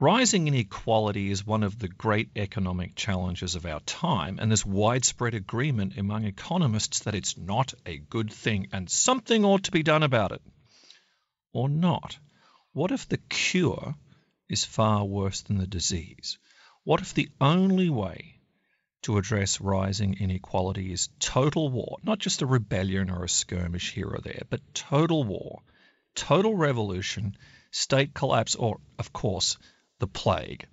Rising inequality is one of the great economic challenges of our time, and there's widespread agreement among economists that it's not a good thing and something ought to be done about it. Or not. What if the cure is far worse than the disease? What if the only way to address rising inequality is total war, not just a rebellion or a skirmish here or there, but total war, total revolution, state collapse, or, of course, the plague?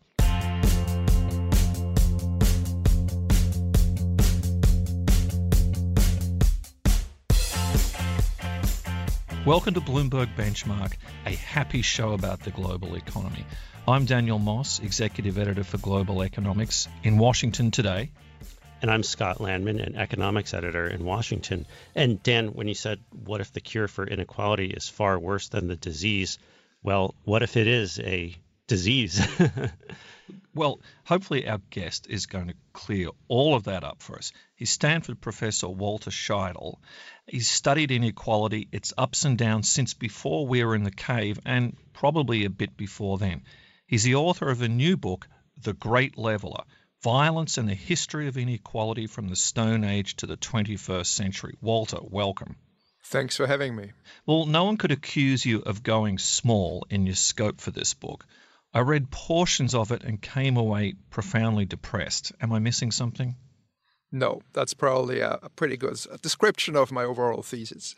Welcome to Bloomberg Benchmark, a happy show about the global economy. I'm Daniel Moss, Executive Editor for Global Economics in Washington today. And I'm Scott Lanman, an economics editor in Washington. And Dan, when you said, what if the cure for inequality is far worse than the disease? Well, what if it is a disease? Well, hopefully, our guest is going to clear all of that up for us. He's Stanford professor Walter Scheidel. He's studied inequality, its ups and downs since before we were in the cave and probably a bit before then. He's the author of a new book, The Great Leveler Violence and the History of Inequality from the Stone Age to the 21st Century. Walter, welcome. Thanks for having me. Well, no one could accuse you of going small in your scope for this book. I read portions of it and came away profoundly depressed. Am I missing something? No, that's probably a, a pretty good description of my overall thesis.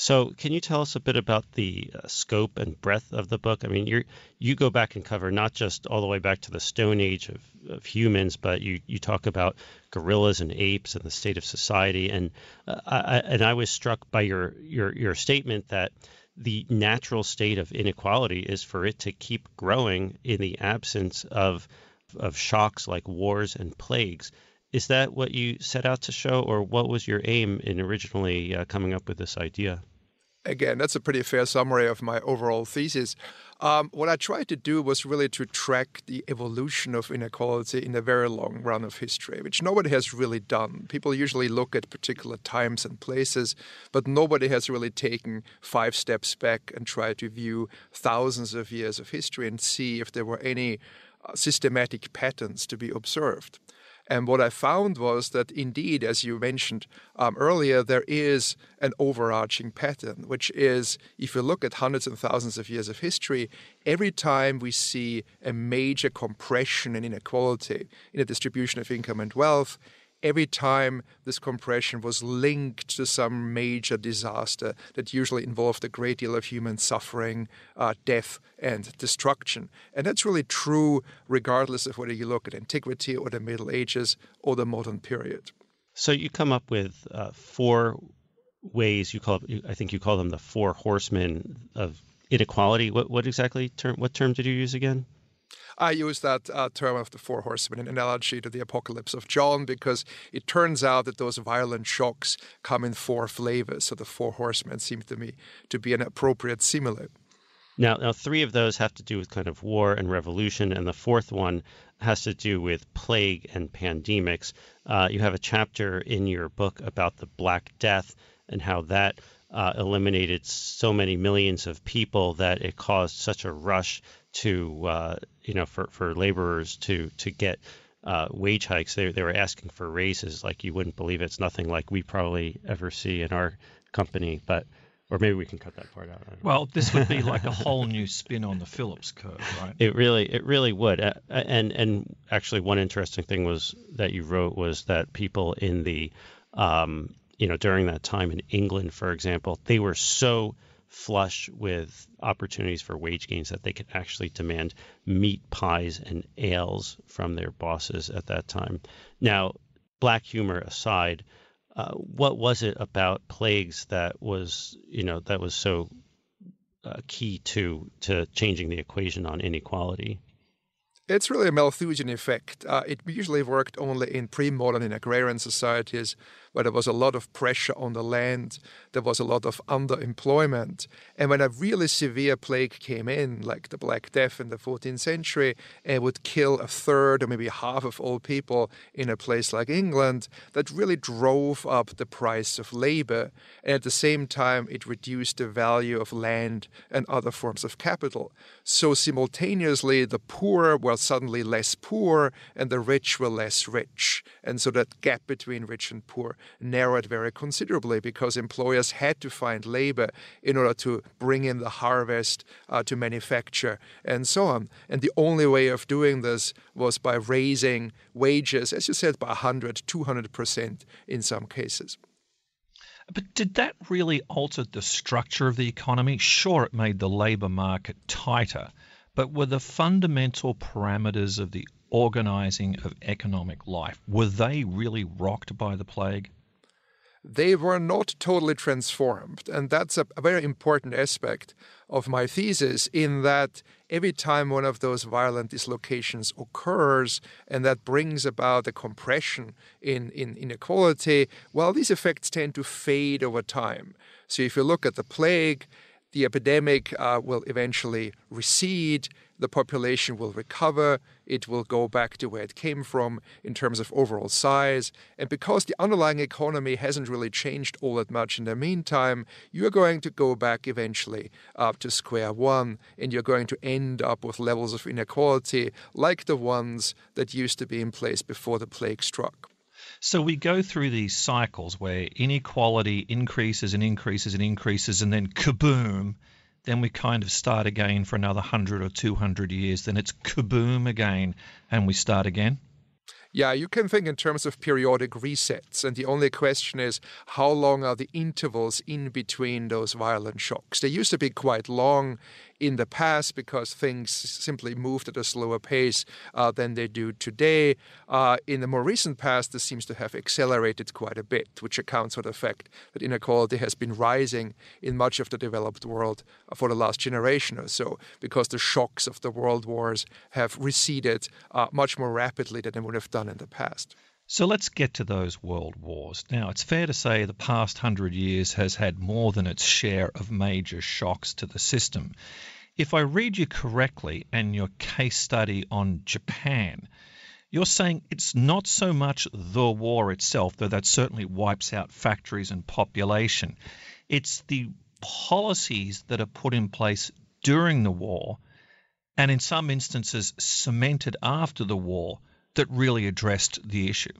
So, can you tell us a bit about the uh, scope and breadth of the book? I mean, you you go back and cover not just all the way back to the Stone Age of, of humans, but you, you talk about gorillas and apes and the state of society. And uh, I, and I was struck by your your your statement that the natural state of inequality is for it to keep growing in the absence of of shocks like wars and plagues. Is that what you set out to show, or what was your aim in originally uh, coming up with this idea? Again, that's a pretty fair summary of my overall thesis. Um, what I tried to do was really to track the evolution of inequality in a very long run of history, which nobody has really done. People usually look at particular times and places, but nobody has really taken five steps back and tried to view thousands of years of history and see if there were any uh, systematic patterns to be observed. And what I found was that indeed, as you mentioned um, earlier, there is an overarching pattern, which is if you look at hundreds and thousands of years of history, every time we see a major compression in inequality in the distribution of income and wealth, every time this compression was linked to some major disaster that usually involved a great deal of human suffering, uh, death, and destruction. And that's really true regardless of whether you look at antiquity or the Middle Ages or the modern period. So you come up with uh, four ways you call I think you call them the four horsemen of inequality. What what exactly term what term did you use again? I use that uh, term of the four horsemen in analogy to the apocalypse of John because it turns out that those violent shocks come in four flavors. So the four horsemen seem to me to be an appropriate simile. Now, now, three of those have to do with kind of war and revolution, and the fourth one has to do with plague and pandemics. Uh, you have a chapter in your book about the Black Death and how that uh, eliminated so many millions of people that it caused such a rush to uh, you know for, for laborers to to get uh, wage hikes. They they were asking for raises like you wouldn't believe. It's nothing like we probably ever see in our company, but. Or maybe we can cut that part out. Well, this would be like a whole new spin on the Phillips curve, right? It really, it really would. Uh, and and actually, one interesting thing was that you wrote was that people in the, um, you know, during that time in England, for example, they were so flush with opportunities for wage gains that they could actually demand meat pies and ales from their bosses at that time. Now, black humor aside, uh, what was it about plagues that was, you know, that was so uh, key to to changing the equation on inequality? It's really a Malthusian effect. Uh, it usually worked only in pre modern and agrarian societies where there was a lot of pressure on the land, there was a lot of underemployment. And when a really severe plague came in, like the Black Death in the 14th century, it would kill a third or maybe half of all people in a place like England, that really drove up the price of labor. And at the same time, it reduced the value of land and other forms of capital. So simultaneously, the poor were suddenly less poor and the rich were less rich. And so that gap between rich and poor narrowed very considerably because employers had to find labor in order to bring in the harvest uh, to manufacture and so on. And the only way of doing this was by raising wages, as you said, by 100, 200% in some cases. But did that really alter the structure of the economy? Sure, it made the labour market tighter, but were the fundamental parameters of the organising of economic life, were they really rocked by the plague? they were not totally transformed. And that's a, a, very important aspect of my thesis, in that every time one of those violent dislocations occurs and that brings about a compression in, in inequality, well, these effects tend to fade over time. So if you look at the plague, the epidemic uh, will eventually recede the population will recover, it will go back to where it came from in terms of overall size. And because the underlying economy hasn't really changed all that much in the meantime, you're going to go back eventually up to square one, and you're going to end up with levels of inequality like the ones that used to be in place before the plague struck. So we go through these cycles where inequality increases and increases and increases, and then kaboom, then we kind of start again for another 100 or 200 years. Then it's kaboom again, and we start again. Yeah, you can think in terms of periodic resets. And the only question is how long are the intervals in between those violent shocks? They used to be quite long in the past because things simply moved at a slower pace uh, than they do today. Uh, in the more recent past, this seems to have accelerated quite a bit, which accounts for the fact that inequality has been rising in much of the developed world for the last generation or so, because the shocks of the world wars have receded uh, much more rapidly than they would have done in the past. So let's get to those world wars. Now, it's fair to say the past hundred years has had more than its share of major shocks to the system. If I read you correctly and your case study on Japan, you're saying it's not so much the war itself, though that certainly wipes out factories and population. It's the policies that are put in place during the war and in some instances cemented after the war that really addressed the issue.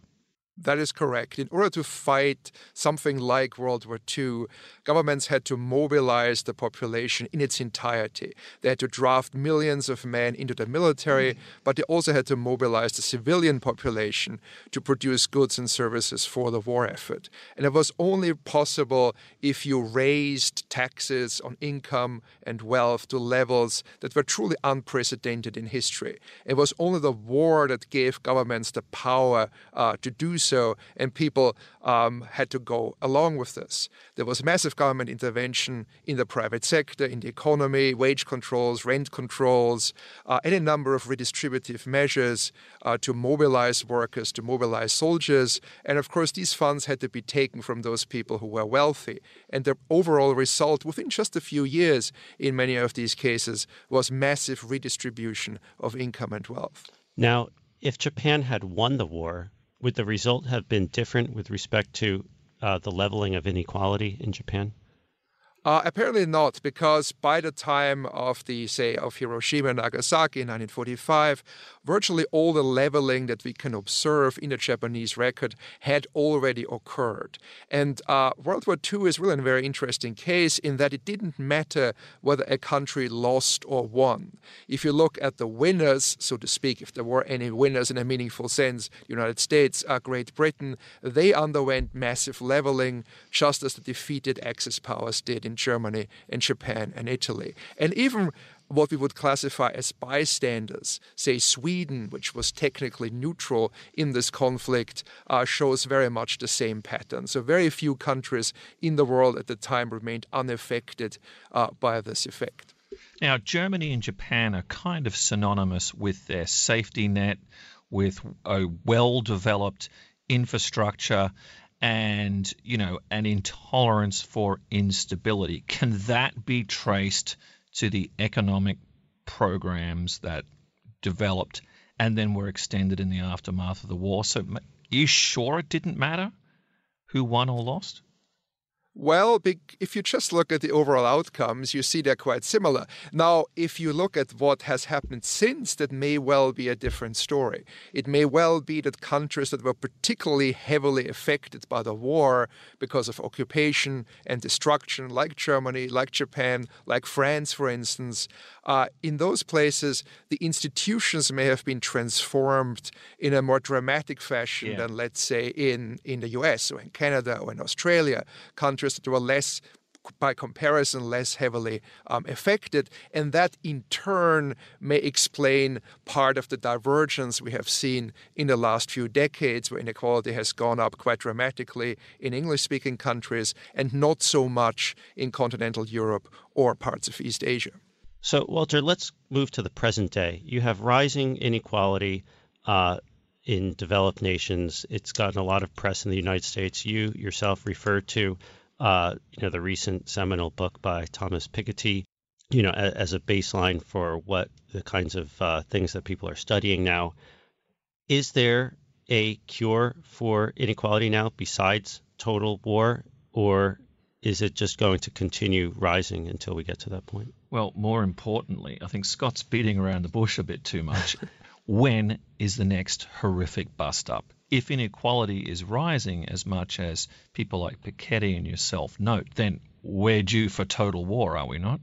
That is correct. In order to fight something like World War II, governments had to mobilize the population in its entirety. They had to draft millions of men into the military, but they also had to mobilize the civilian population to produce goods and services for the war effort. And it was only possible if you raised taxes on income and wealth to levels that were truly unprecedented in history. It was only the war that gave governments the power uh, to do so so, and people um, had to go along with this. There was massive government intervention in the private sector, in the economy, wage controls, rent controls, uh, number of redistributive measures uh, to mobilize workers, to mobilize soldiers. And of course, these funds had to be taken from those people who were wealthy. And the overall result, within just a few years, in many of these cases, was massive redistribution of income and wealth. Now, if Japan had won the war, would the result have been different with respect to uh, the leveling of inequality in Japan? Uh, apparently not, because by the time of the, say, of Hiroshima and Nagasaki in 1945, virtually all the leveling that we can observe in the Japanese record had already occurred. And uh, World War II is really a very interesting case in that it didn't matter whether a country lost or won. If you look at the winners, so to speak, if there were any winners in a meaningful sense, the United States, uh, Great Britain, they underwent massive leveling, just as the defeated Axis powers did in Germany in Japan and Italy. And even what we would classify as bystanders, say Sweden, which was technically neutral in this conflict, uh, shows very much the same pattern. So, very few countries in the world at the time remained unaffected uh, by this effect. Now, Germany and Japan are kind of synonymous with their safety net, with a well developed infrastructure and you know an intolerance for instability. Can that be traced to the economic programs that developed and then were extended in the aftermath of the war? So are you sure it didn't matter who won or lost well, if you just look at the overall outcomes, you see they're quite similar. Now, if you look at what has happened since, that may well be a different story. It may well be that countries that were particularly heavily affected by the war because of occupation and destruction, like Germany, like Japan, like France, for instance, uh, in those places, the institutions may have been transformed in a more dramatic fashion yeah. than, let's say, in, in the US or in Canada or in Australia, countries that were less by comparison, less heavily um, affected. And that in turn may explain part of the divergence we have seen in the last few decades, where inequality has gone up quite dramatically in English speaking countries and not so much in continental Europe or parts of East Asia. So, Walter, let's move to the present day. You have rising inequality uh, in developed nations. It's gotten a lot of press in the United States. You yourself referred to, uh, you know, the recent seminal book by Thomas Piketty, you know, as, as a baseline for what the kinds of uh, things that people are studying now. Is there a cure for inequality now besides total war, or is it just going to continue rising until we get to that point? Well, more importantly, I think Scott's beating around the bush a bit too much. when is the next horrific bust up? If inequality is rising as much as people like Piketty and yourself note, then we're due for total war, are we not?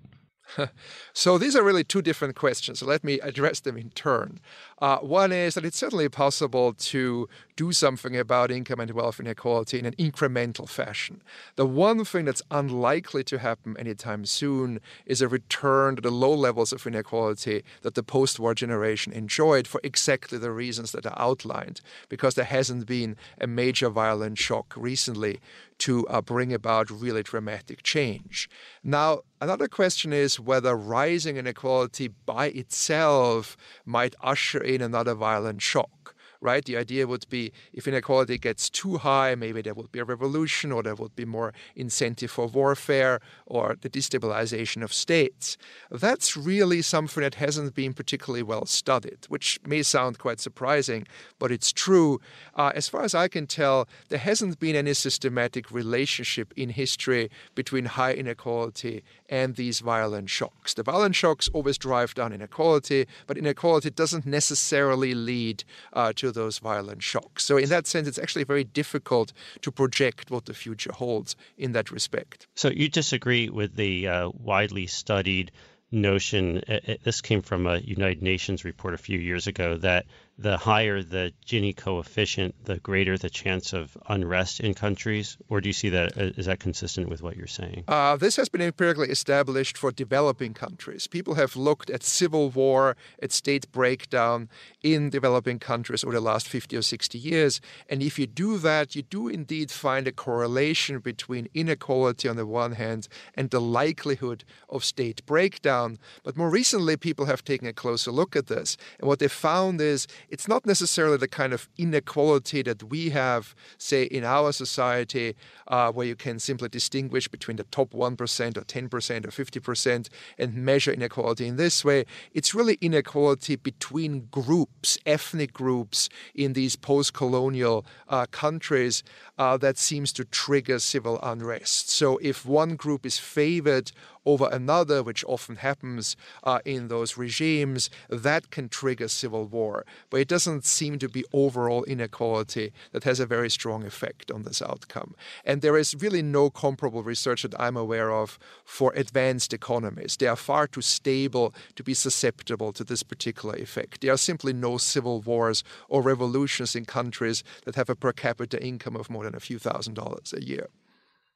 so these are really two different questions. So let me address them in turn. Uh, one is that it's certainly possible to do something about income and wealth inequality in an incremental fashion. The one thing that's unlikely to happen anytime soon is a return to the low levels of inequality that the post war generation enjoyed for exactly the reasons that are outlined, because there hasn't been a major violent shock recently to uh, bring about really dramatic change. Now, another question is whether rising inequality by itself might usher in another violent shock right? The idea would be if inequality gets too high, maybe there would be a revolution or there would be more incentive for warfare or the destabilization of states. That's really something that hasn't been particularly well studied, which may sound quite surprising, but it's true. Uh, as far as I can tell, there hasn't been any systematic relationship in history between high inequality and these violent shocks. The violent shocks always drive down inequality, but inequality doesn't necessarily lead uh, to those violent shocks. So, in that sense, it's actually very difficult to project what the future holds in that respect. So, you disagree with the uh, widely studied notion, uh, uh, this came from a United Nations report a few years ago, that the higher the Gini coefficient, the greater the chance of unrest in countries? Or do you see that uh, that consistent with what you're saying? Uh, this has been empirically established for developing countries. People have looked at civil war, at state breakdown in developing countries over the last 50 or 60 years. And if you do that, you do indeed find a correlation between inequality on the one hand and the likelihood of state breakdown. But more recently, people have taken a closer look at this. And what they found is it's not necessarily the kind of inequality that we have, say, in our society, uh, where you can simply distinguish between the top 1% or 10% or 50% and measure inequality in this way. It's really inequality between groups, ethnic groups in these post colonial uh, countries uh, that seems to trigger civil unrest. So if one group is favored over another, which often happens uh, in those regimes, that can trigger civil war. But it doesn't seem to be overall inequality that has a very strong effect on this outcome. And there is really no comparable research that I'm aware of for advanced economies. They are far too stable to be susceptible to this particular effect. There are simply no civil wars or revolutions in countries that have a per capita income of more than a few thousand dollars a year.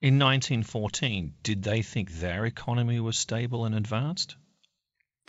In 1914, did they think their economy was stable and advanced?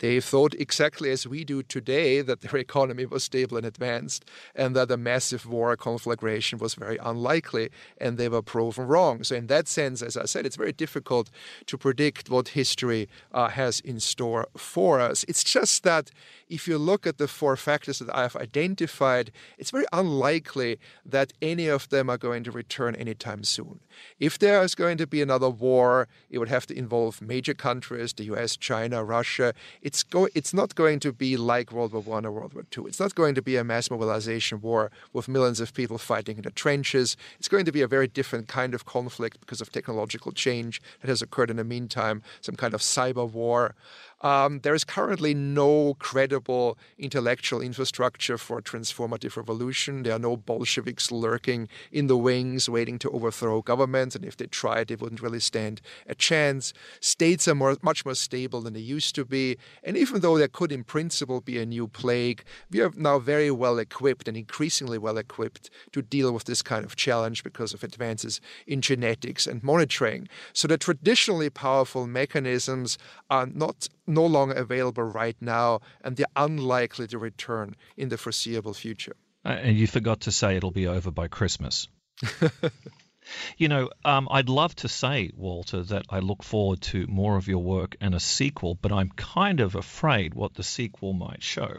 They thought exactly as we do today that their economy was stable and advanced and that a massive war conflagration was very unlikely, and they were proven wrong. So, in that sense, as I said, it's very difficult to predict what history uh, has in store for us. It's just that if you look at the four factors that I have identified, it's very unlikely that any of them are going to return anytime soon. If there is going to be another war, it would have to involve major countries, the US, China, Russia. It's, go- it's not going to be like World War I or World War II. It's not going to be a mass mobilization war with millions of people fighting in the trenches. It's going to be a very different kind of conflict because of technological change that has occurred in the meantime, some kind of cyber war. Um, there is currently no credible intellectual infrastructure for transformative revolution. There are no Bolsheviks lurking in the wings waiting to overthrow governments, and if they tried, they wouldn't really stand a chance. States are more, much more stable than they used to be, and even though there could, in principle, be a new plague, we are now very well equipped and increasingly well equipped to deal with this kind of challenge because of advances in genetics and monitoring. So the traditionally powerful mechanisms are not no longer available right now, and they're unlikely to return in the foreseeable future. Uh, and you forgot to say it'll be over by Christmas. you know, um, I'd love to say, Walter, that I look forward to more of your work and a sequel, but I'm kind of afraid what the sequel might show.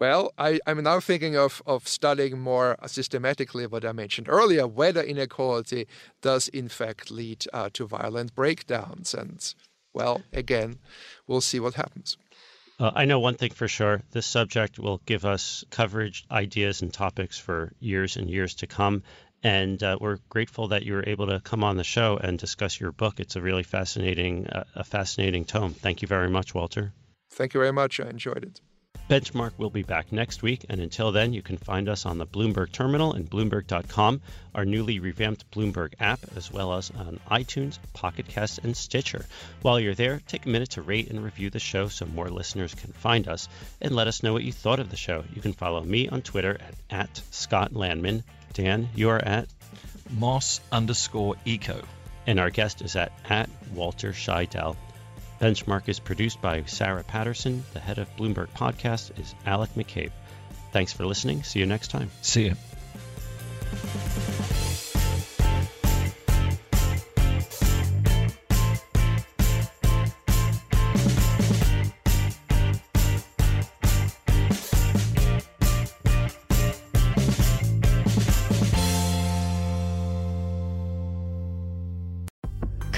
Well, I, am now thinking of, of studying more systematically what I mentioned earlier whether inequality does in fact lead uh, to violent breakdowns. And well, again, we'll see what happens. Uh, I know one thing for sure this subject will give us coverage, ideas, and topics for years and years to come. And uh, we're grateful that you were able to come on the show and discuss your book. It's a really fascinating, uh, a fascinating tome. Thank you very much, Walter. Thank you very much. I enjoyed it. Benchmark will be back next week, and until then, you can find us on the Bloomberg Terminal and Bloomberg.com, our newly revamped Bloomberg app, as well as on iTunes, Pocket Cast, and Stitcher. While you're there, take a minute to rate and review the show so more listeners can find us, and let us know what you thought of the show. You can follow me on Twitter at, at Scott Lanman. Dan, you are at Moss underscore eco. And our guest is at, at Walter Scheidel. Benchmark is produced by Sarah Patterson. The head of Bloomberg Podcast is Alec McCabe. Thanks for listening. See you next time. See you.